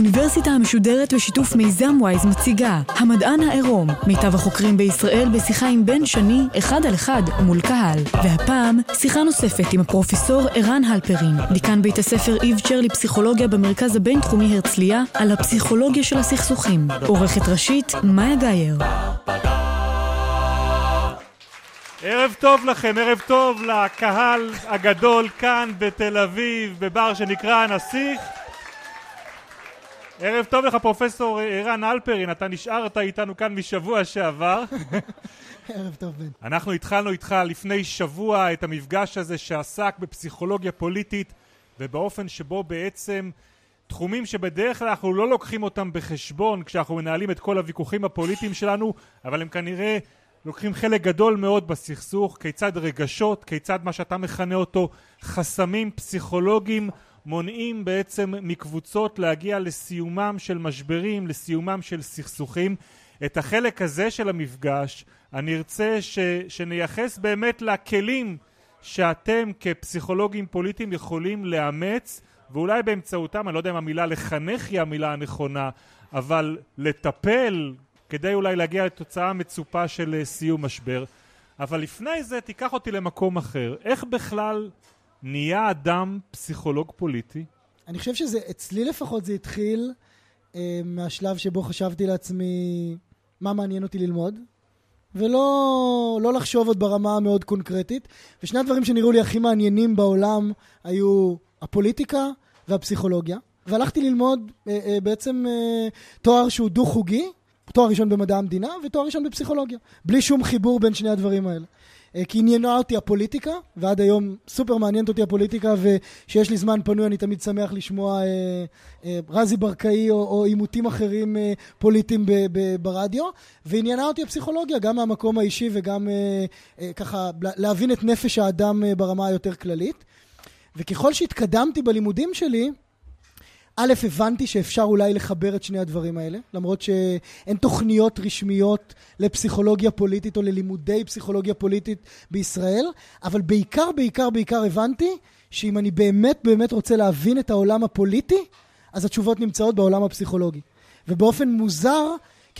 האוניברסיטה המשודרת בשיתוף מיזם וויז מציגה המדען העירום, מיטב החוקרים בישראל בשיחה עם בן שני, אחד על אחד מול קהל. והפעם, שיחה נוספת עם הפרופסור ערן הלפרין, דיקן בית הספר איבצ'ר לפסיכולוגיה במרכז הבינתחומי הרצליה, על הפסיכולוגיה של הסכסוכים. עורכת ראשית, מאיה גאייר. ערב טוב לכם, ערב טוב לקהל הגדול כאן בתל אביב, בבר שנקרא הנסיך. ערב טוב לך פרופסור ערן אלפרין, אתה נשארת איתנו כאן משבוע שעבר. ערב טוב בן. אנחנו התחלנו איתך לפני שבוע את המפגש הזה שעסק בפסיכולוגיה פוליטית ובאופן שבו בעצם תחומים שבדרך כלל אנחנו לא לוקחים אותם בחשבון כשאנחנו מנהלים את כל הוויכוחים הפוליטיים שלנו, אבל הם כנראה לוקחים חלק גדול מאוד בסכסוך, כיצד רגשות, כיצד מה שאתה מכנה אותו חסמים פסיכולוגיים מונעים בעצם מקבוצות להגיע לסיומם של משברים, לסיומם של סכסוכים. את החלק הזה של המפגש אני ארצה ש, שנייחס באמת לכלים שאתם כפסיכולוגים פוליטיים יכולים לאמץ ואולי באמצעותם, אני לא יודע אם המילה לחנך היא המילה הנכונה, אבל לטפל כדי אולי להגיע לתוצאה מצופה של סיום משבר. אבל לפני זה תיקח אותי למקום אחר. איך בכלל נהיה אדם פסיכולוג פוליטי? אני חושב שזה, אצלי לפחות זה התחיל אה, מהשלב שבו חשבתי לעצמי מה מעניין אותי ללמוד, ולא לא לחשוב עוד ברמה המאוד קונקרטית. ושני הדברים שנראו לי הכי מעניינים בעולם היו הפוליטיקה והפסיכולוגיה. והלכתי ללמוד אה, אה, בעצם אה, תואר שהוא דו-חוגי, תואר ראשון במדע המדינה ותואר ראשון בפסיכולוגיה, בלי שום חיבור בין שני הדברים האלה. אה, כי עניינה אותי הפוליטיקה, ועד היום סופר מעניינת אותי הפוליטיקה, וכשיש לי זמן פנוי אני תמיד שמח לשמוע אה, אה, רזי ברקאי או עימותים אחרים אה, פוליטיים ב, ב, ברדיו, ועניינה אותי הפסיכולוגיה, גם מהמקום האישי וגם אה, אה, ככה להבין את נפש האדם אה, ברמה היותר כללית. וככל שהתקדמתי בלימודים שלי, א', הבנתי שאפשר אולי לחבר את שני הדברים האלה, למרות שאין תוכניות רשמיות לפסיכולוגיה פוליטית או ללימודי פסיכולוגיה פוליטית בישראל, אבל בעיקר, בעיקר, בעיקר הבנתי שאם אני באמת באמת רוצה להבין את העולם הפוליטי, אז התשובות נמצאות בעולם הפסיכולוגי. ובאופן מוזר,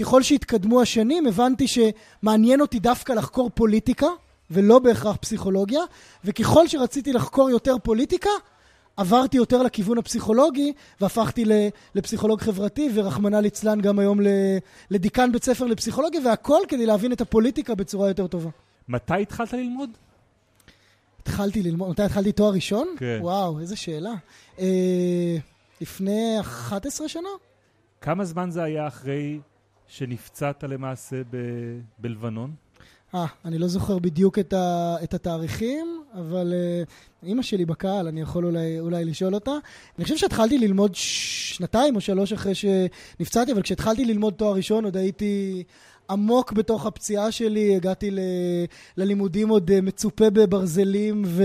ככל שהתקדמו השנים, הבנתי שמעניין אותי דווקא לחקור פוליטיקה, ולא בהכרח פסיכולוגיה, וככל שרציתי לחקור יותר פוליטיקה, עברתי יותר לכיוון הפסיכולוגי והפכתי לפסיכולוג חברתי ורחמנא ליצלן גם היום לדיקן בית ספר לפסיכולוגיה והכל כדי להבין את הפוליטיקה בצורה יותר טובה. מתי התחלת ללמוד? התחלתי ללמוד, מתי התחלתי תואר ראשון? כן. וואו, איזה שאלה. אה, לפני 11 שנה. כמה זמן זה היה אחרי שנפצעת למעשה ב- בלבנון? אה, אני לא זוכר בדיוק את, ה, את התאריכים, אבל uh, אימא שלי בקהל, אני יכול אולי, אולי לשאול אותה. אני חושב שהתחלתי ללמוד שנתיים או שלוש אחרי שנפצעתי, אבל כשהתחלתי ללמוד תואר ראשון עוד הייתי עמוק בתוך הפציעה שלי, הגעתי ל, ללימודים עוד uh, מצופה בברזלים ו...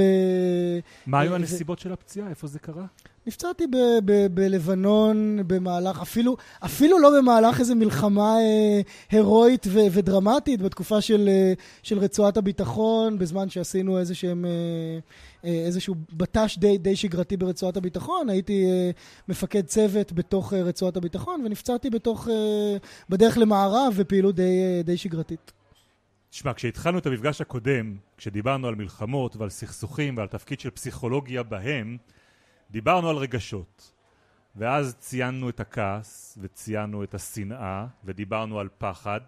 מה היו הנסיבות ו... של הפציעה? איפה זה קרה? נפצעתי ב- ב- בלבנון במהלך, אפילו, אפילו לא במהלך איזו מלחמה אה, הירואית ו- ודרמטית, בתקופה של, אה, של רצועת הביטחון, בזמן שעשינו איזשהם, אה, אה, איזשהו בט"ש די, די שגרתי ברצועת הביטחון, הייתי אה, מפקד צוות בתוך אה, רצועת הביטחון, ונפצעתי בתוך, אה, בדרך למערב, ופעילות די, אה, די שגרתית. תשמע, כשהתחלנו את המפגש הקודם, כשדיברנו על מלחמות ועל סכסוכים ועל תפקיד של פסיכולוגיה בהם, דיברנו על רגשות, ואז ציינו את הכעס, וציינו את השנאה, ודיברנו על פחד,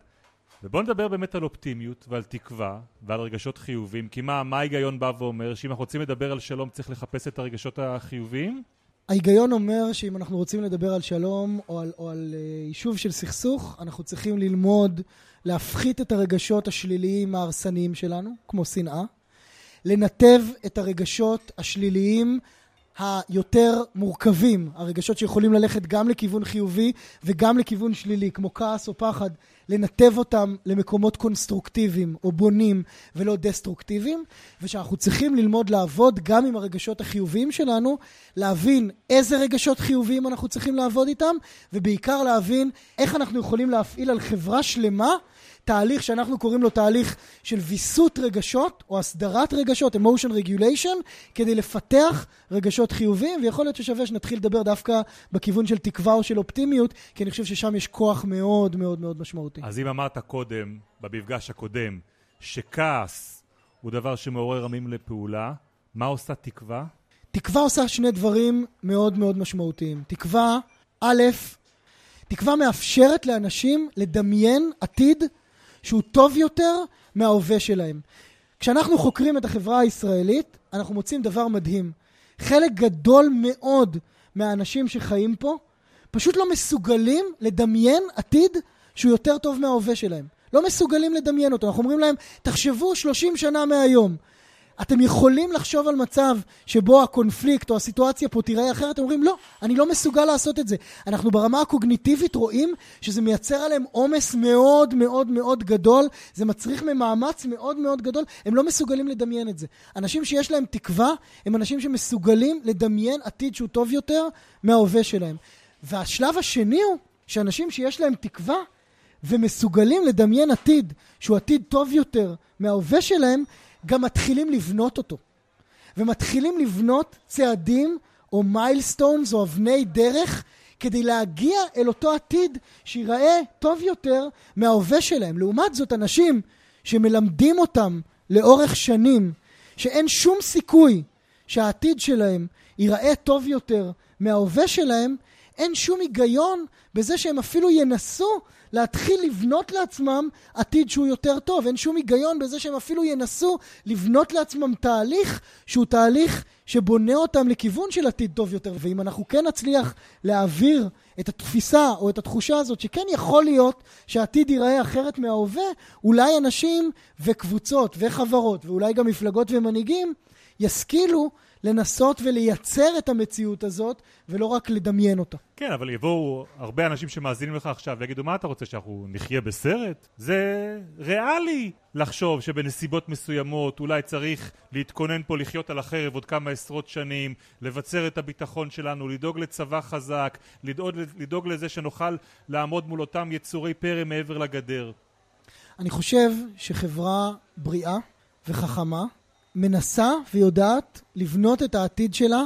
ובואו נדבר באמת על אופטימיות ועל תקווה ועל רגשות חיוביים, כי מה, מה ההיגיון בא ואומר? שאם אנחנו רוצים לדבר על שלום צריך לחפש את הרגשות החיוביים? ההיגיון אומר שאם אנחנו רוצים לדבר על שלום או על, או על uh, יישוב של סכסוך, אנחנו צריכים ללמוד להפחית את הרגשות השליליים ההרסניים שלנו, כמו שנאה, לנתב את הרגשות השליליים היותר מורכבים, הרגשות שיכולים ללכת גם לכיוון חיובי וגם לכיוון שלילי, כמו כעס או פחד, לנתב אותם למקומות קונסטרוקטיביים או בונים ולא דסטרוקטיביים, ושאנחנו צריכים ללמוד לעבוד גם עם הרגשות החיוביים שלנו, להבין איזה רגשות חיוביים אנחנו צריכים לעבוד איתם, ובעיקר להבין איך אנחנו יכולים להפעיל על חברה שלמה תהליך שאנחנו קוראים לו תהליך של ויסות רגשות או הסדרת רגשות, emotion regulation, כדי לפתח רגשות חיוביים, ויכול להיות ששווה שנתחיל לדבר דווקא בכיוון של תקווה או של אופטימיות, כי אני חושב ששם יש כוח מאוד מאוד מאוד משמעותי. אז אם אמרת קודם, במפגש הקודם, שכעס הוא דבר שמעורר עמים לפעולה, מה עושה תקווה? תקווה עושה שני דברים מאוד מאוד משמעותיים. תקווה, א', תקווה מאפשרת לאנשים לדמיין עתיד שהוא טוב יותר מההווה שלהם. כשאנחנו חוקרים את החברה הישראלית, אנחנו מוצאים דבר מדהים. חלק גדול מאוד מהאנשים שחיים פה פשוט לא מסוגלים לדמיין עתיד שהוא יותר טוב מההווה שלהם. לא מסוגלים לדמיין אותו. אנחנו אומרים להם, תחשבו 30 שנה מהיום. אתם יכולים לחשוב על מצב שבו הקונפליקט או הסיטואציה פה תיראה אחרת, אתם אומרים, לא, אני לא מסוגל לעשות את זה. אנחנו ברמה הקוגניטיבית רואים שזה מייצר עליהם עומס מאוד מאוד מאוד גדול, זה מצריך ממאמץ מאוד מאוד גדול, הם לא מסוגלים לדמיין את זה. אנשים שיש להם תקווה, הם אנשים שמסוגלים לדמיין עתיד שהוא טוב יותר מההווה שלהם. והשלב השני הוא שאנשים שיש להם תקווה ומסוגלים לדמיין עתיד שהוא עתיד טוב יותר מההווה שלהם, גם מתחילים לבנות אותו. ומתחילים לבנות צעדים או מיילסטונס או אבני דרך כדי להגיע אל אותו עתיד שיראה טוב יותר מההווה שלהם. לעומת זאת, אנשים שמלמדים אותם לאורך שנים שאין שום סיכוי שהעתיד שלהם ייראה טוב יותר מההווה שלהם, אין שום היגיון בזה שהם אפילו ינסו להתחיל לבנות לעצמם עתיד שהוא יותר טוב. אין שום היגיון בזה שהם אפילו ינסו לבנות לעצמם תהליך שהוא תהליך שבונה אותם לכיוון של עתיד טוב יותר. ואם אנחנו כן נצליח להעביר את התפיסה או את התחושה הזאת שכן יכול להיות שהעתיד ייראה אחרת מההווה, אולי אנשים וקבוצות וחברות ואולי גם מפלגות ומנהיגים ישכילו לנסות ולייצר את המציאות הזאת, ולא רק לדמיין אותה. כן, אבל יבואו הרבה אנשים שמאזינים לך עכשיו ויגידו, מה אתה רוצה, שאנחנו נחיה בסרט? זה ריאלי לחשוב שבנסיבות מסוימות אולי צריך להתכונן פה לחיות על החרב עוד כמה עשרות שנים, לבצר את הביטחון שלנו, לדאוג לצבא חזק, לדאוג, לדאוג לזה שנוכל לעמוד מול אותם יצורי פרא מעבר לגדר. אני חושב שחברה בריאה וחכמה מנסה ויודעת לבנות את העתיד שלה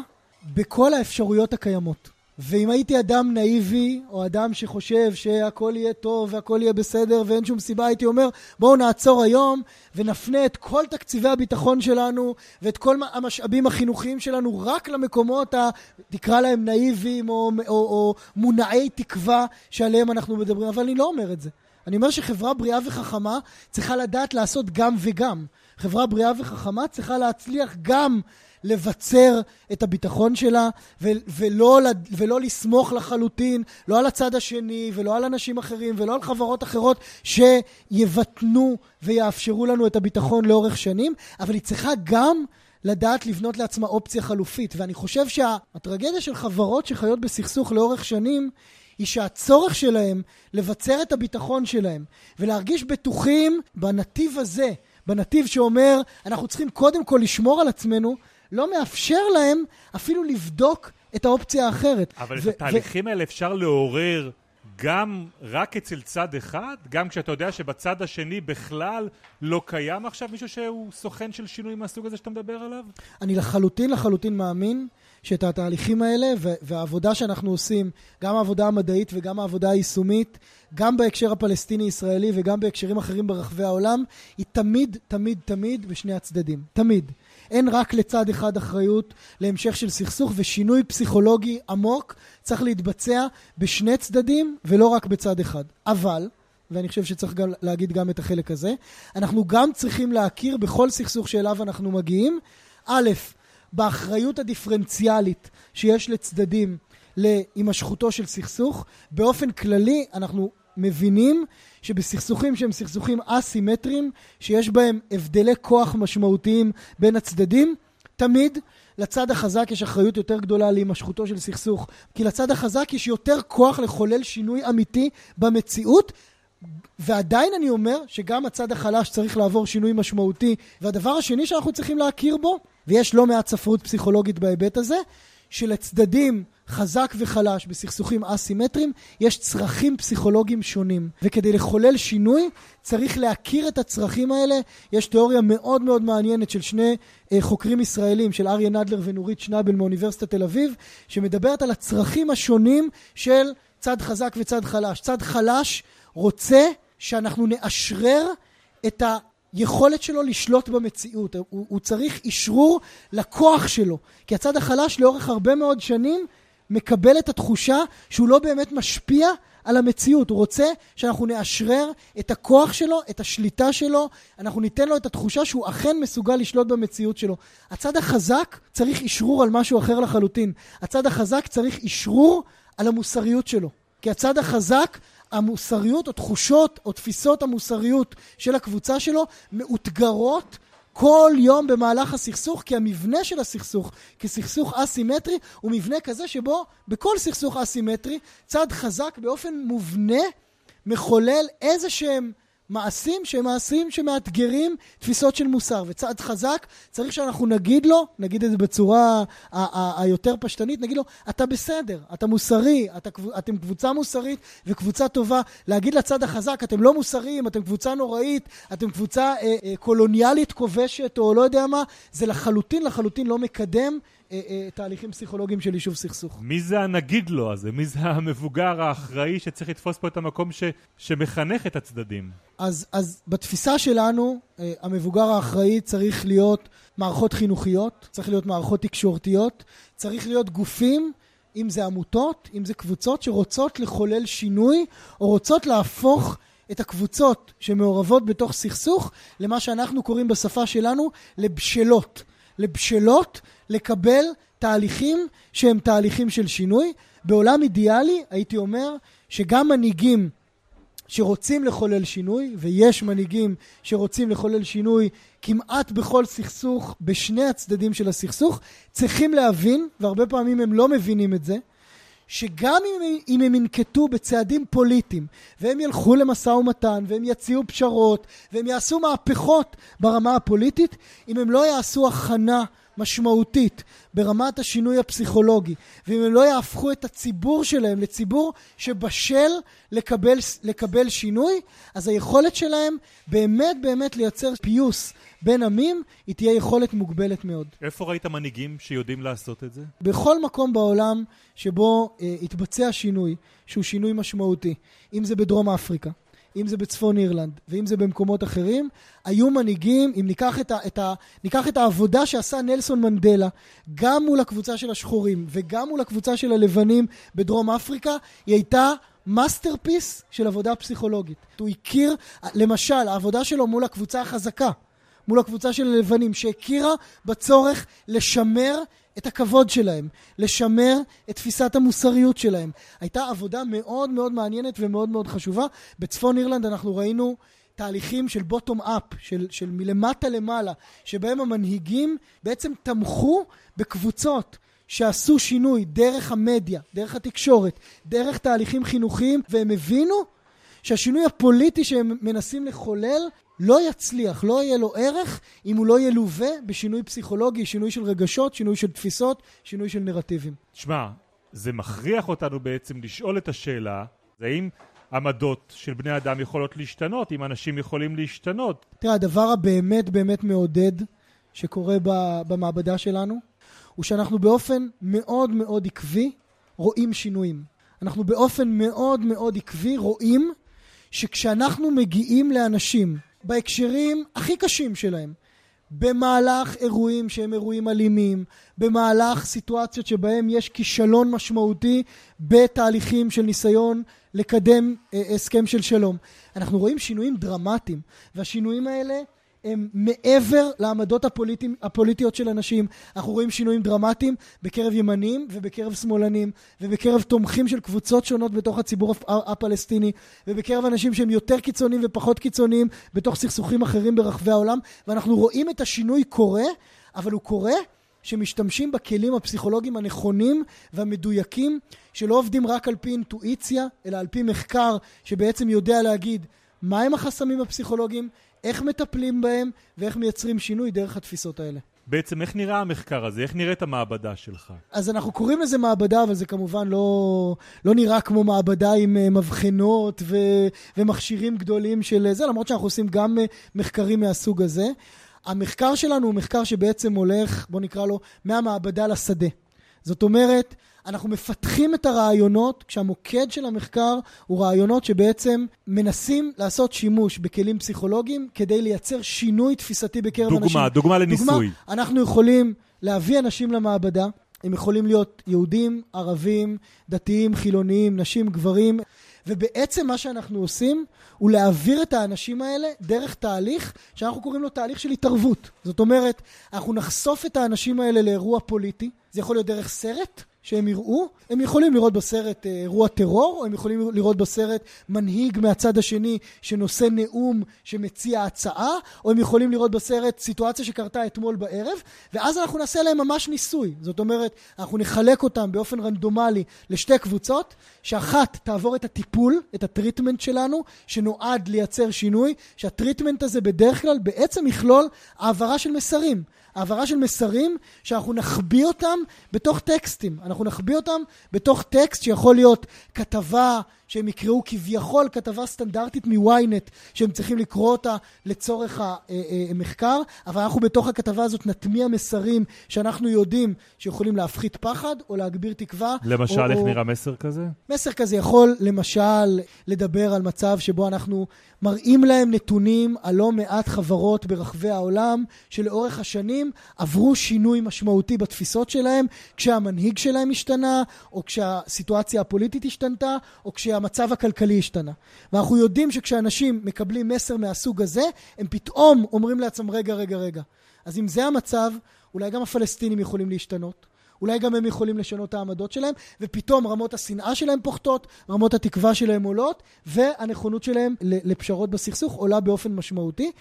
בכל האפשרויות הקיימות. ואם הייתי אדם נאיבי, או אדם שחושב שהכל יהיה טוב והכל יהיה בסדר ואין שום סיבה, הייתי אומר, בואו נעצור היום ונפנה את כל תקציבי הביטחון שלנו ואת כל המשאבים החינוכיים שלנו רק למקומות, ה, תקרא להם נאיביים או, או, או מונעי תקווה שעליהם אנחנו מדברים. אבל אני לא אומר את זה. אני אומר שחברה בריאה וחכמה צריכה לדעת לעשות גם וגם. חברה בריאה וחכמה צריכה להצליח גם לבצר את הביטחון שלה ו- ולא, ולא לסמוך לחלוטין לא על הצד השני ולא על אנשים אחרים ולא על חברות אחרות שיבטנו ויאפשרו לנו את הביטחון לאורך שנים, אבל היא צריכה גם לדעת לבנות לעצמה אופציה חלופית. ואני חושב שהטרגדיה של חברות שחיות בסכסוך לאורך שנים היא שהצורך שלהם לבצר את הביטחון שלהם ולהרגיש בטוחים בנתיב הזה בנתיב שאומר, אנחנו צריכים קודם כל לשמור על עצמנו, לא מאפשר להם אפילו לבדוק את האופציה האחרת. אבל ו- את התהליכים ו- האלה אפשר לעורר גם רק אצל צד אחד? גם כשאתה יודע שבצד השני בכלל לא קיים עכשיו מישהו שהוא סוכן של שינוי מהסוג הזה שאתה מדבר עליו? אני לחלוטין לחלוטין מאמין שאת התהליכים האלה והעבודה שאנחנו עושים, גם העבודה המדעית וגם העבודה היישומית, גם בהקשר הפלסטיני-ישראלי וגם בהקשרים אחרים ברחבי העולם, היא תמיד, תמיד, תמיד בשני הצדדים. תמיד. אין רק לצד אחד אחריות להמשך של סכסוך, ושינוי פסיכולוגי עמוק צריך להתבצע בשני צדדים ולא רק בצד אחד. אבל, ואני חושב שצריך גם להגיד גם את החלק הזה, אנחנו גם צריכים להכיר בכל סכסוך שאליו אנחנו מגיעים. א', באחריות הדיפרנציאלית שיש לצדדים להימשכותו של סכסוך. באופן כללי אנחנו מבינים שבסכסוכים שהם סכסוכים אסימטריים, שיש בהם הבדלי כוח משמעותיים בין הצדדים, תמיד לצד החזק יש אחריות יותר גדולה להימשכותו של סכסוך, כי לצד החזק יש יותר כוח לחולל שינוי אמיתי במציאות, ועדיין אני אומר שגם הצד החלש צריך לעבור שינוי משמעותי. והדבר השני שאנחנו צריכים להכיר בו, ויש לא מעט ספרות פסיכולוגית בהיבט הזה, שלצדדים חזק וחלש בסכסוכים אסימטריים יש צרכים פסיכולוגיים שונים. וכדי לחולל שינוי צריך להכיר את הצרכים האלה. יש תיאוריה מאוד מאוד מעניינת של שני אה, חוקרים ישראלים של אריה נדלר ונורית שנבל מאוניברסיטת תל אביב שמדברת על הצרכים השונים של צד חזק וצד חלש. צד חלש רוצה שאנחנו נאשרר את ה... יכולת שלו לשלוט במציאות, הוא, הוא צריך אשרור לכוח שלו, כי הצד החלש לאורך הרבה מאוד שנים מקבל את התחושה שהוא לא באמת משפיע על המציאות, הוא רוצה שאנחנו נאשרר את הכוח שלו, את השליטה שלו, אנחנו ניתן לו את התחושה שהוא אכן מסוגל לשלוט במציאות שלו. הצד החזק צריך אשרור על משהו אחר לחלוטין, הצד החזק צריך אשרור על המוסריות שלו, כי הצד החזק המוסריות או תחושות או תפיסות המוסריות של הקבוצה שלו מאותגרות כל יום במהלך הסכסוך, כי המבנה של הסכסוך כסכסוך אסימטרי הוא מבנה כזה שבו בכל סכסוך אסימטרי צד חזק באופן מובנה מחולל איזה שהם מעשים שהם מעשים שמאתגרים תפיסות של מוסר וצד חזק צריך שאנחנו נגיד לו נגיד את זה בצורה היותר פשטנית נגיד לו אתה בסדר אתה מוסרי אתה, אתם קבוצה מוסרית וקבוצה טובה. להגיד לצד החזק אתם לא מוסריים אתם קבוצה נוראית אתם קבוצה אה, אה, קולוניאלית כובשת או לא יודע מה זה לחלוטין לחלוטין לא מקדם תהליכים פסיכולוגיים של יישוב סכסוך. מי זה הנגיד לו הזה? מי זה המבוגר האחראי שצריך לתפוס פה את המקום ש, שמחנך את הצדדים? אז, אז בתפיסה שלנו, אה, המבוגר האחראי צריך להיות מערכות חינוכיות, צריך להיות מערכות תקשורתיות, צריך להיות גופים אם זה עמותות, אם זה קבוצות שרוצות לחולל שינוי או רוצות להפוך את הקבוצות שמעורבות בתוך סכסוך למה שאנחנו קוראים בשפה שלנו לבשלות. לבשלות לקבל תהליכים שהם תהליכים של שינוי. בעולם אידיאלי הייתי אומר שגם מנהיגים שרוצים לחולל שינוי, ויש מנהיגים שרוצים לחולל שינוי כמעט בכל סכסוך, בשני הצדדים של הסכסוך, צריכים להבין, והרבה פעמים הם לא מבינים את זה, שגם אם, אם הם ינקטו בצעדים פוליטיים והם ילכו למשא ומתן והם יציעו פשרות והם יעשו מהפכות ברמה הפוליטית, אם הם לא יעשו הכנה משמעותית ברמת השינוי הפסיכולוגי ואם הם לא יהפכו את הציבור שלהם לציבור שבשל לקבל, לקבל שינוי אז היכולת שלהם באמת באמת לייצר פיוס בין עמים היא תהיה יכולת מוגבלת מאוד. איפה ראית מנהיגים שיודעים לעשות את זה? בכל מקום בעולם שבו אה, התבצע שינוי שהוא שינוי משמעותי אם זה בדרום אפריקה אם זה בצפון אירלנד ואם זה במקומות אחרים, היו מנהיגים, אם ניקח את, ה, את, ה, ניקח את העבודה שעשה נלסון מנדלה, גם מול הקבוצה של השחורים וגם מול הקבוצה של הלבנים בדרום אפריקה, היא הייתה masterpiece של עבודה פסיכולוגית. הוא הכיר, למשל, העבודה שלו מול הקבוצה החזקה, מול הקבוצה של הלבנים, שהכירה בצורך לשמר את הכבוד שלהם, לשמר את תפיסת המוסריות שלהם. הייתה עבודה מאוד מאוד מעניינת ומאוד מאוד חשובה. בצפון אירלנד אנחנו ראינו תהליכים של bottom up, של, של מלמטה למעלה, שבהם המנהיגים בעצם תמכו בקבוצות שעשו שינוי דרך המדיה, דרך התקשורת, דרך תהליכים חינוכיים, והם הבינו שהשינוי הפוליטי שהם מנסים לחולל לא יצליח, לא יהיה לו ערך אם הוא לא ילווה בשינוי פסיכולוגי, שינוי של רגשות, שינוי של תפיסות, שינוי של נרטיבים. תשמע, זה מכריח אותנו בעצם לשאול את השאלה, זה האם עמדות של בני אדם יכולות להשתנות, אם אנשים יכולים להשתנות. תראה, הדבר הבאמת באמת מעודד שקורה במעבדה שלנו, הוא שאנחנו באופן מאוד מאוד עקבי רואים שינויים. אנחנו באופן מאוד מאוד עקבי רואים שכשאנחנו מגיעים לאנשים בהקשרים הכי קשים שלהם. במהלך אירועים שהם אירועים אלימים, במהלך סיטואציות שבהם יש כישלון משמעותי בתהליכים של ניסיון לקדם אה, הסכם של שלום. אנחנו רואים שינויים דרמטיים, והשינויים האלה הם מעבר לעמדות הפוליטיים, הפוליטיות של אנשים. אנחנו רואים שינויים דרמטיים בקרב ימנים ובקרב שמאלנים ובקרב תומכים של קבוצות שונות בתוך הציבור הפלסטיני ובקרב אנשים שהם יותר קיצוניים ופחות קיצוניים בתוך סכסוכים אחרים ברחבי העולם ואנחנו רואים את השינוי קורה, אבל הוא קורה שמשתמשים בכלים הפסיכולוגיים הנכונים והמדויקים, שלא עובדים רק על פי אינטואיציה, אלא על פי מחקר שבעצם יודע להגיד מהם החסמים הפסיכולוגיים, איך מטפלים בהם ואיך מייצרים שינוי דרך התפיסות האלה. בעצם איך נראה המחקר הזה? איך נראית המעבדה שלך? אז אנחנו קוראים לזה מעבדה, אבל זה כמובן לא, לא נראה כמו מעבדה עם uh, מבחנות ו, ומכשירים גדולים של זה, למרות שאנחנו עושים גם uh, מחקרים מהסוג הזה. המחקר שלנו הוא מחקר שבעצם הולך, בוא נקרא לו, מהמעבדה לשדה. זאת אומרת, אנחנו מפתחים את הרעיונות כשהמוקד של המחקר הוא רעיונות שבעצם מנסים לעשות שימוש בכלים פסיכולוגיים כדי לייצר שינוי תפיסתי בקרב דוגמה, אנשים. דוגמה, דוגמה לניסוי. דוגמה, אנחנו יכולים להביא אנשים למעבדה, הם יכולים להיות יהודים, ערבים, דתיים, חילוניים, נשים, גברים, ובעצם מה שאנחנו עושים הוא להעביר את האנשים האלה דרך תהליך שאנחנו קוראים לו תהליך של התערבות. זאת אומרת, אנחנו נחשוף את האנשים האלה לאירוע פוליטי, זה יכול להיות דרך סרט, שהם יראו, הם יכולים לראות בסרט אה, אירוע טרור, או הם יכולים לראות בסרט מנהיג מהצד השני שנושא נאום שמציע הצעה, או הם יכולים לראות בסרט סיטואציה שקרתה אתמול בערב, ואז אנחנו נעשה להם ממש ניסוי. זאת אומרת, אנחנו נחלק אותם באופן רנדומלי לשתי קבוצות, שאחת תעבור את הטיפול, את ה treatment שלנו, שנועד לייצר שינוי, שה treatment הזה בדרך כלל בעצם יכלול העברה של מסרים. העברה של מסרים שאנחנו נחביא אותם בתוך טקסטים. אנחנו נחביא אותם בתוך טקסט שיכול להיות כתבה שהם יקראו כביכול כתבה סטנדרטית מוויינט שהם צריכים לקרוא אותה לצורך המחקר, אה, אה, אבל אנחנו בתוך הכתבה הזאת נטמיע מסרים שאנחנו יודעים שיכולים להפחית פחד או להגביר תקווה. למשל, או, איך נראה מסר כזה? מסר כזה יכול למשל לדבר על מצב שבו אנחנו מראים להם נתונים על לא מעט חברות ברחבי העולם שלאורך השנים עברו שינוי משמעותי בתפיסות שלהם כשהמנהיג שלהם השתנה או כשהסיטואציה הפוליטית השתנתה או כשה... המצב הכלכלי השתנה. ואנחנו יודעים שכשאנשים מקבלים מסר מהסוג הזה, הם פתאום אומרים לעצמם, רגע, רגע, רגע. אז אם זה המצב, אולי גם הפלסטינים יכולים להשתנות. אולי גם הם יכולים לשנות את העמדות שלהם, ופתאום רמות השנאה שלהם פוחתות, רמות התקווה שלהם עולות, והנכונות שלהם לפשרות בסכסוך עולה באופן משמעותי.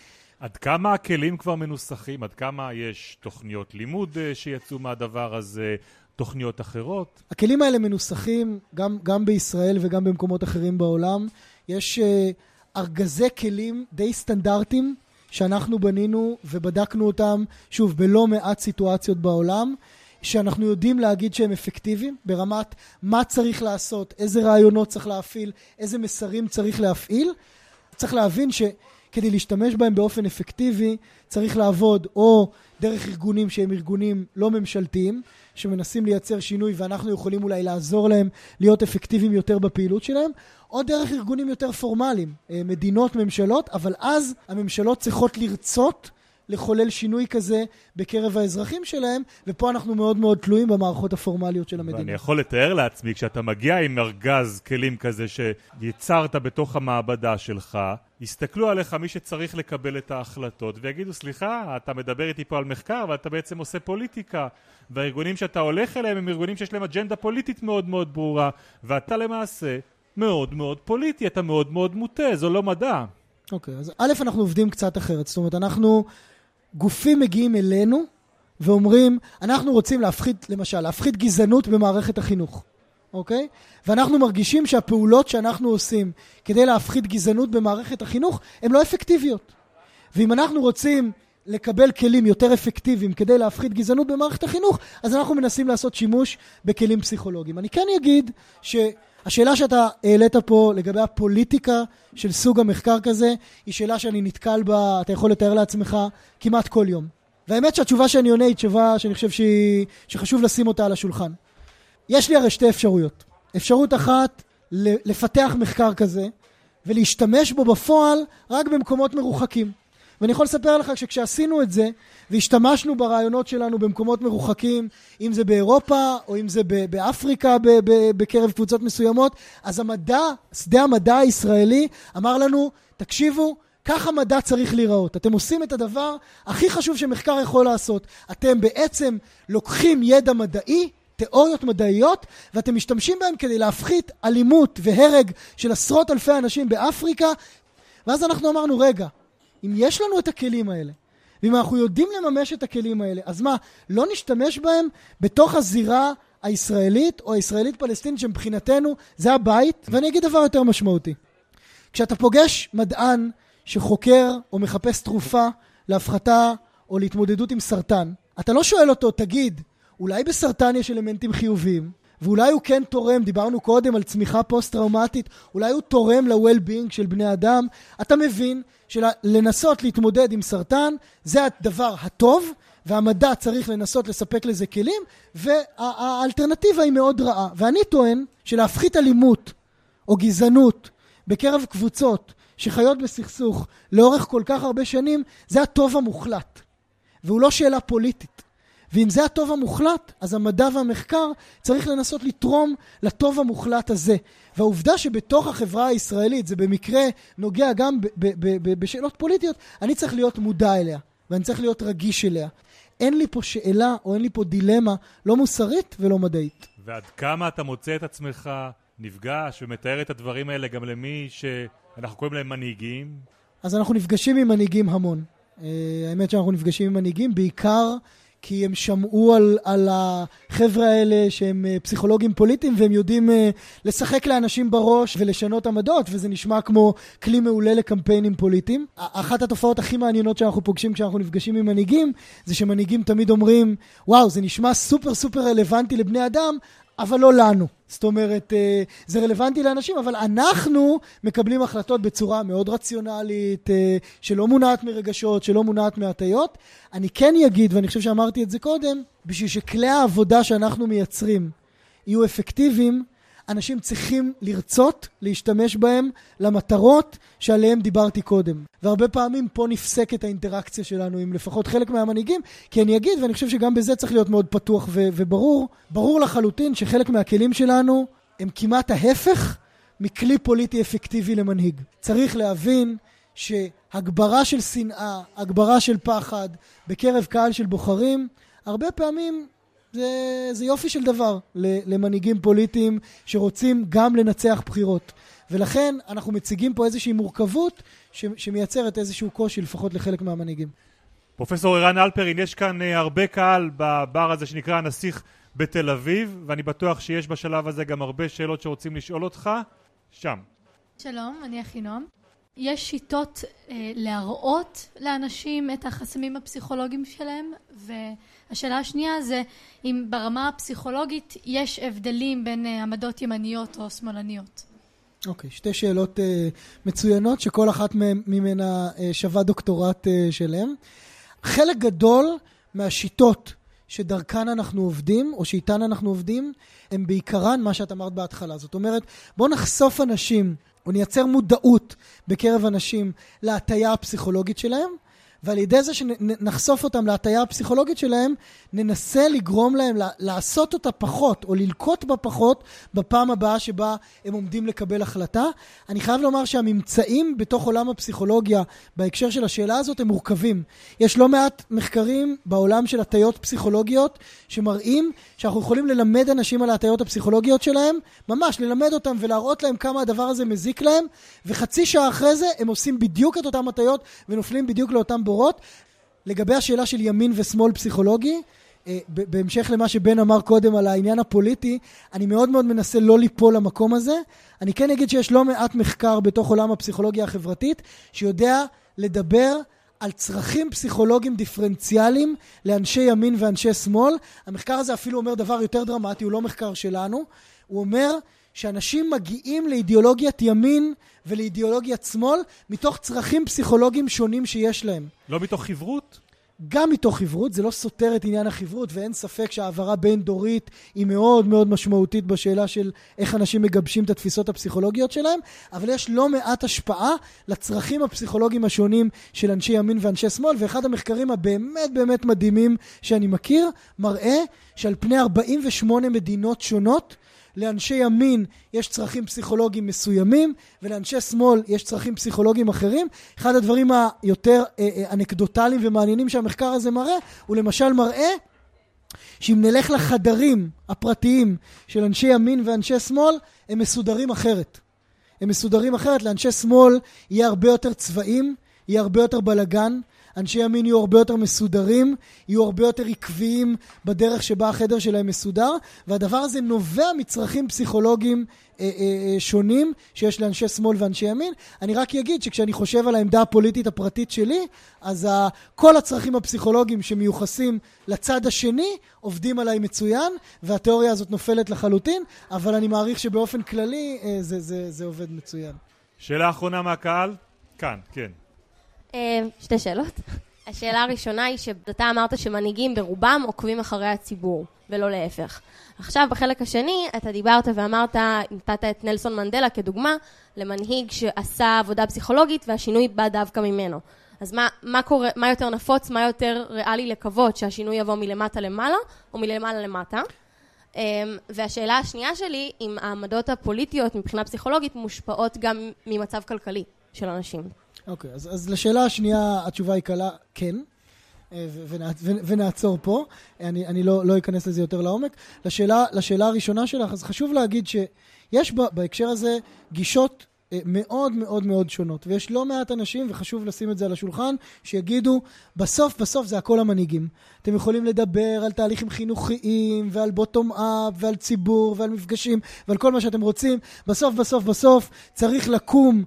עד כמה הכלים כבר מנוסחים? עד כמה יש תוכניות לימוד אה, שיצאו מהדבר הזה? תוכניות אחרות? הכלים האלה מנוסחים גם, גם בישראל וגם במקומות אחרים בעולם. יש uh, ארגזי כלים די סטנדרטיים שאנחנו בנינו ובדקנו אותם, שוב, בלא מעט סיטואציות בעולם. שאנחנו יודעים להגיד שהם אפקטיביים ברמת מה צריך לעשות, איזה רעיונות צריך להפעיל, איזה מסרים צריך להפעיל. צריך להבין שכדי להשתמש בהם באופן אפקטיבי צריך לעבוד או דרך ארגונים שהם ארגונים לא ממשלתיים, שמנסים לייצר שינוי ואנחנו יכולים אולי לעזור להם להיות אפקטיביים יותר בפעילות שלהם, או דרך ארגונים יותר פורמליים, אה, מדינות, ממשלות, אבל אז הממשלות צריכות לרצות לחולל שינוי כזה בקרב האזרחים שלהם, ופה אנחנו מאוד מאוד תלויים במערכות הפורמליות של המדינה. ואני יכול לתאר לעצמי, כשאתה מגיע עם ארגז כלים כזה שיצרת בתוך המעבדה שלך, יסתכלו עליך מי שצריך לקבל את ההחלטות ויגידו, סליחה, אתה מדבר איתי פה על מחקר ואתה בעצם עושה פוליטיקה. והארגונים שאתה הולך אליהם הם ארגונים שיש להם אג'נדה פוליטית מאוד מאוד ברורה, ואתה למעשה מאוד מאוד פוליטי, אתה מאוד מאוד מוטה, זו לא מדע. אוקיי, okay, אז א', אנחנו עובדים קצת אחרת. זאת אומרת, אנחנו, גופים מגיעים אלינו ואומרים, אנחנו רוצים להפחית, למשל, להפחית גזענות במערכת החינוך. אוקיי? ואנחנו מרגישים שהפעולות שאנחנו עושים כדי להפחית גזענות במערכת החינוך הן לא אפקטיביות. ואם אנחנו רוצים לקבל כלים יותר אפקטיביים כדי להפחית גזענות במערכת החינוך, אז אנחנו מנסים לעשות שימוש בכלים פסיכולוגיים. אני כן אגיד שהשאלה שאתה העלית פה לגבי הפוליטיקה של סוג המחקר כזה, היא שאלה שאני נתקל בה, אתה יכול לתאר לעצמך, כמעט כל יום. והאמת שהתשובה שאני עונה היא תשובה שאני חושב שהיא, שחשוב לשים אותה על השולחן. יש לי הרי שתי אפשרויות. אפשרות אחת, לפתח מחקר כזה, ולהשתמש בו בפועל רק במקומות מרוחקים. ואני יכול לספר לך שכשעשינו את זה, והשתמשנו ברעיונות שלנו במקומות מרוחקים, אם זה באירופה, או אם זה באפריקה בקרב קבוצות מסוימות, אז המדע, שדה המדע הישראלי, אמר לנו, תקשיבו, ככה מדע צריך להיראות. אתם עושים את הדבר הכי חשוב שמחקר יכול לעשות. אתם בעצם לוקחים ידע מדעי, תיאוריות מדעיות, ואתם משתמשים בהם כדי להפחית אלימות והרג של עשרות אלפי אנשים באפריקה, ואז אנחנו אמרנו, רגע, אם יש לנו את הכלים האלה, ואם אנחנו יודעים לממש את הכלים האלה, אז מה, לא נשתמש בהם בתוך הזירה הישראלית או הישראלית-פלסטינית שמבחינתנו זה הבית, ואני אגיד דבר יותר משמעותי. כשאתה פוגש מדען שחוקר או מחפש תרופה להפחתה או להתמודדות עם סרטן, אתה לא שואל אותו, תגיד, אולי בסרטן יש אלמנטים חיוביים, ואולי הוא כן תורם, דיברנו קודם על צמיחה פוסט-טראומטית, אולי הוא תורם ל-well-being של בני אדם, אתה מבין שלנסות להתמודד עם סרטן זה הדבר הטוב, והמדע צריך לנסות לספק לזה כלים, והאלטרנטיבה היא מאוד רעה. ואני טוען שלהפחית אלימות או גזענות בקרב קבוצות שחיות בסכסוך לאורך כל כך הרבה שנים, זה הטוב המוחלט. והוא לא שאלה פוליטית. ואם זה הטוב המוחלט, אז המדע והמחקר צריך לנסות לתרום לטוב המוחלט הזה. והעובדה שבתוך החברה הישראלית זה במקרה נוגע גם בשאלות פוליטיות, אני צריך להיות מודע אליה, ואני צריך להיות רגיש אליה. אין לי פה שאלה או אין לי פה דילמה לא מוסרית ולא מדעית. ועד כמה אתה מוצא את עצמך נפגש ומתאר את הדברים האלה גם למי שאנחנו קוראים להם מנהיגים? אז אנחנו נפגשים עם מנהיגים המון. Uh, האמת שאנחנו נפגשים עם מנהיגים בעיקר כי הם שמעו על, על החבר'ה האלה שהם אה, פסיכולוגים פוליטיים והם יודעים אה, לשחק לאנשים בראש ולשנות עמדות וזה נשמע כמו כלי מעולה לקמפיינים פוליטיים. אחת התופעות הכי מעניינות שאנחנו פוגשים כשאנחנו נפגשים עם מנהיגים זה שמנהיגים תמיד אומרים וואו זה נשמע סופר סופר רלוונטי לבני אדם אבל לא לנו. זאת אומרת, אה, זה רלוונטי לאנשים, אבל אנחנו מקבלים החלטות בצורה מאוד רציונלית, אה, שלא מונעת מרגשות, שלא מונעת מהטיות. אני כן אגיד, ואני חושב שאמרתי את זה קודם, בשביל שכלי העבודה שאנחנו מייצרים יהיו אפקטיביים, אנשים צריכים לרצות להשתמש בהם למטרות שעליהם דיברתי קודם. והרבה פעמים פה נפסקת האינטראקציה שלנו עם לפחות חלק מהמנהיגים, כי אני אגיד, ואני חושב שגם בזה צריך להיות מאוד פתוח ו- וברור, ברור לחלוטין שחלק מהכלים שלנו הם כמעט ההפך מכלי פוליטי אפקטיבי למנהיג. צריך להבין שהגברה של שנאה, הגברה של פחד בקרב קהל של בוחרים, הרבה פעמים זה, זה יופי של דבר למנהיגים פוליטיים שרוצים גם לנצח בחירות. ולכן אנחנו מציגים פה איזושהי מורכבות ש, שמייצרת איזשהו קושי לפחות לחלק מהמנהיגים. פרופסור ערן אלפרין, יש כאן אה, הרבה קהל בבר הזה שנקרא הנסיך בתל אביב, ואני בטוח שיש בשלב הזה גם הרבה שאלות שרוצים לשאול אותך. שם. שלום, אני אחינועם. יש שיטות אה, להראות לאנשים את החסמים הפסיכולוגיים שלהם, והשאלה השנייה זה אם ברמה הפסיכולוגית יש הבדלים בין אה, עמדות ימניות או שמאלניות. אוקיי, okay, שתי שאלות uh, מצוינות שכל אחת ממנה uh, שווה דוקטורט uh, שלם. חלק גדול מהשיטות שדרכן אנחנו עובדים, או שאיתן אנחנו עובדים, הם בעיקרן מה שאת אמרת בהתחלה. זאת אומרת, בואו נחשוף אנשים או נייצר מודעות בקרב אנשים להטייה הפסיכולוגית שלהם, ועל ידי זה שנחשוף אותם להטייה הפסיכולוגית שלהם, ננסה לגרום להם לעשות אותה פחות, או ללקוט בה פחות, בפעם הבאה שבה הם עומדים לקבל החלטה. אני חייב לומר שהממצאים בתוך עולם הפסיכולוגיה, בהקשר של השאלה הזאת, הם מורכבים. יש לא מעט מחקרים בעולם של הטיות פסיכולוגיות, שמראים שאנחנו יכולים ללמד אנשים על ההטיות הפסיכולוגיות שלהם, ממש ללמד אותם ולהראות להם כמה הדבר הזה מזיק להם, וחצי שעה אחרי זה הם עושים בדיוק את אותם הטיות ונופלים בדיוק לאותם בורות. לגבי השאלה של ימין ושמאל פסיכולוגי, אה, בהמשך למה שבן אמר קודם על העניין הפוליטי, אני מאוד מאוד מנסה לא ליפול למקום הזה. אני כן אגיד שיש לא מעט מחקר בתוך עולם הפסיכולוגיה החברתית, שיודע לדבר על צרכים פסיכולוגיים דיפרנציאליים לאנשי ימין ואנשי שמאל. המחקר הזה אפילו אומר דבר יותר דרמטי, הוא לא מחקר שלנו. הוא אומר שאנשים מגיעים לאידיאולוגיית ימין ולאידיאולוגיית שמאל מתוך צרכים פסיכולוגיים שונים שיש להם. לא מתוך חברות? גם מתוך חברות, זה לא סותר את עניין החברות, ואין ספק שהעברה בין דורית היא מאוד מאוד משמעותית בשאלה של איך אנשים מגבשים את התפיסות הפסיכולוגיות שלהם, אבל יש לא מעט השפעה לצרכים הפסיכולוגיים השונים של אנשי ימין ואנשי שמאל, ואחד המחקרים הבאמת באמת מדהימים שאני מכיר, מראה שעל פני 48 מדינות שונות, לאנשי ימין יש צרכים פסיכולוגיים מסוימים, ולאנשי שמאל יש צרכים פסיכולוגיים אחרים. אחד הדברים היותר אה, אה, אנקדוטליים ומעניינים שהמחקר הזה מראה, הוא למשל מראה שאם נלך לחדרים הפרטיים של אנשי ימין ואנשי שמאל, הם מסודרים אחרת. הם מסודרים אחרת, לאנשי שמאל יהיה הרבה יותר צבעים, יהיה הרבה יותר בלגן. אנשי ימין יהיו הרבה יותר מסודרים, יהיו הרבה יותר עקביים בדרך שבה החדר שלהם מסודר, והדבר הזה נובע מצרכים פסיכולוגיים אה, אה, אה, שונים שיש לאנשי שמאל ואנשי ימין. אני רק אגיד שכשאני חושב על העמדה הפוליטית הפרטית שלי, אז ה, כל הצרכים הפסיכולוגיים שמיוחסים לצד השני עובדים עליי מצוין, והתיאוריה הזאת נופלת לחלוטין, אבל אני מעריך שבאופן כללי אה, זה, זה, זה עובד מצוין. שאלה אחרונה מהקהל? כאן, כן. אה, שתי שאלות. השאלה הראשונה היא שאתה אמרת שמנהיגים ברובם עוקבים אחרי הציבור, ולא להפך. עכשיו, בחלק השני, אתה דיברת ואמרת, נתת את נלסון מנדלה כדוגמה למנהיג שעשה עבודה פסיכולוגית והשינוי בא דווקא ממנו. אז מה, מה, קורה, מה יותר נפוץ, מה יותר ריאלי לקוות, שהשינוי יבוא מלמטה למעלה או מלמעלה למטה? אמ, והשאלה השנייה שלי, אם העמדות הפוליטיות מבחינה פסיכולוגית מושפעות גם ממצב כלכלי של אנשים. אוקיי, okay, אז, אז לשאלה השנייה התשובה היא קלה, כן. אה, ונעצור פה, אני, אני לא, לא אכנס לזה יותר לעומק. לשאלה, לשאלה הראשונה שלך, אז חשוב להגיד שיש בהקשר הזה גישות אה, מאוד מאוד מאוד שונות, ויש לא מעט אנשים, וחשוב לשים את זה על השולחן, שיגידו, בסוף בסוף זה הכל המנהיגים. אתם יכולים לדבר על תהליכים חינוכיים, ועל בוטום אפ, ועל ציבור, ועל מפגשים, ועל כל מה שאתם רוצים. בסוף בסוף בסוף צריך לקום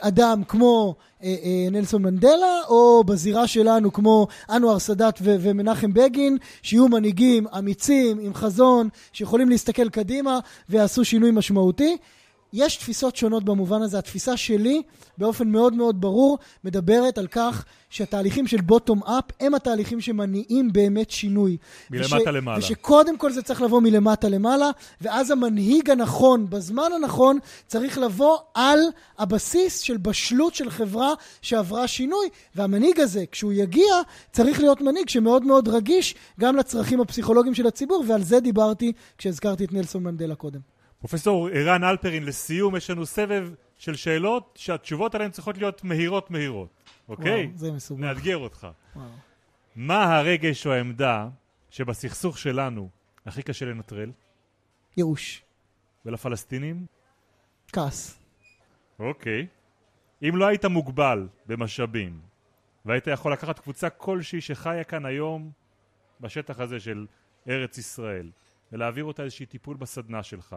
אדם כמו אה, אה, נלסון מנדלה, או בזירה שלנו כמו אנואר סאדאת ומנחם בגין, שיהיו מנהיגים אמיצים, עם חזון, שיכולים להסתכל קדימה ויעשו שינוי משמעותי. יש תפיסות שונות במובן הזה. התפיסה שלי, באופן מאוד מאוד ברור, מדברת על כך שהתהליכים של בוטום אפ הם התהליכים שמניעים באמת שינוי. מלמטה וש, למעלה. ושקודם כל זה צריך לבוא מלמטה למעלה, ואז המנהיג הנכון, בזמן הנכון, צריך לבוא על הבסיס של בשלות של חברה שעברה שינוי, והמנהיג הזה, כשהוא יגיע, צריך להיות מנהיג שמאוד מאוד רגיש גם לצרכים הפסיכולוגיים של הציבור, ועל זה דיברתי כשהזכרתי את נלסון מנדלה קודם. פרופסור ערן אלפרין, לסיום יש לנו סבב של שאלות שהתשובות עליהן צריכות להיות מהירות מהירות, אוקיי? וואו, זה מסובך. נאתגר אותך. וואו. מה הרגש או העמדה שבסכסוך שלנו הכי קשה לנטרל? ייאוש. ולפלסטינים? כעס. אוקיי. אם לא היית מוגבל במשאבים, והיית יכול לקחת קבוצה כלשהי שחיה כאן היום בשטח הזה של ארץ ישראל, ולהעביר אותה איזושהי טיפול בסדנה שלך,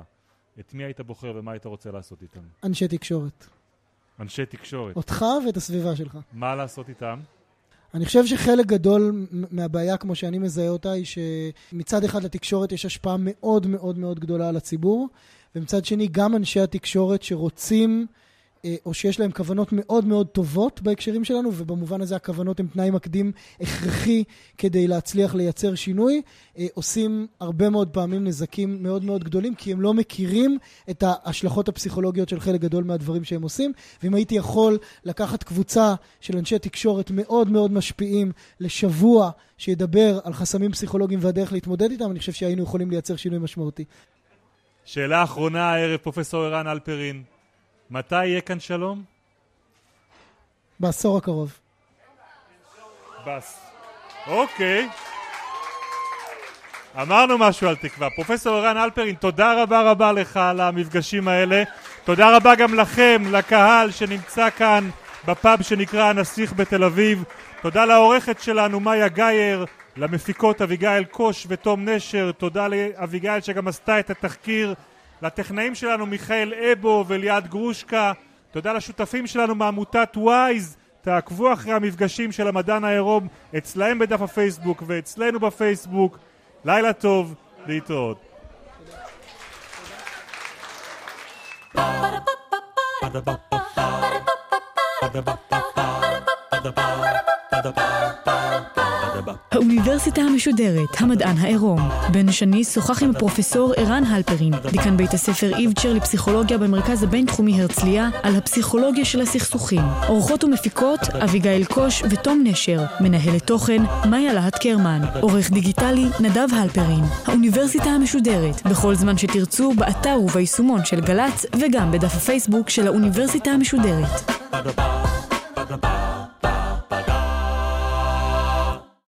את מי היית בוחר ומה היית רוצה לעשות איתם? אנשי תקשורת. אנשי תקשורת. אותך ואת הסביבה שלך. מה לעשות איתם? אני חושב שחלק גדול מהבעיה, כמו שאני מזהה אותה, היא שמצד אחד לתקשורת יש השפעה מאוד מאוד מאוד גדולה על הציבור, ומצד שני גם אנשי התקשורת שרוצים או שיש להם כוונות מאוד מאוד טובות בהקשרים שלנו, ובמובן הזה הכוונות הן תנאי מקדים הכרחי כדי להצליח לייצר שינוי, אה, עושים הרבה מאוד פעמים נזקים מאוד מאוד גדולים, כי הם לא מכירים את ההשלכות הפסיכולוגיות של חלק גדול מהדברים שהם עושים. ואם הייתי יכול לקחת קבוצה של אנשי תקשורת מאוד מאוד משפיעים לשבוע שידבר על חסמים פסיכולוגיים והדרך להתמודד איתם, אני חושב שהיינו יכולים לייצר שינוי משמעותי. שאלה אחרונה הערב, פרופסור ערן אלפרין. מתי יהיה כאן שלום? בעשור הקרוב. בס. אוקיי. אמרנו משהו על תקווה. פרופסור ערן אלפרין, תודה רבה רבה לך על המפגשים האלה. תודה רבה גם לכם, לקהל שנמצא כאן בפאב שנקרא הנסיך בתל אביב. תודה לעורכת שלנו, מאיה גייר, למפיקות אביגיל קוש ותום נשר. תודה לאביגיל שגם עשתה את התחקיר. לטכנאים שלנו מיכאל אבו וליעד גרושקה, תודה לשותפים שלנו מעמותת וויז, תעקבו אחרי המפגשים של המדען העירום אצלהם בדף הפייסבוק ואצלנו בפייסבוק. לילה טוב, להתראות. Ba-da-ba-ba-ba האוניברסיטה המשודרת, המדען העירום. בן שני שוחח עם הפרופסור ערן הלפרין, דיקן בית הספר איבצ'ר לפסיכולוגיה במרכז הבינתחומי הרצליה, על הפסיכולוגיה של הסכסוכים. אורחות ומפיקות, אביגיל קוש ותום נשר. מנהלת תוכן, מאיה להט קרמן. עורך דיגיטלי, נדב הלפרין. האוניברסיטה המשודרת, בכל זמן שתרצו, באתר וביישומון של גל"צ, וגם בדף הפייסבוק של האוניברסיטה המשודרת. Ba-da-ba, ba-da-ba.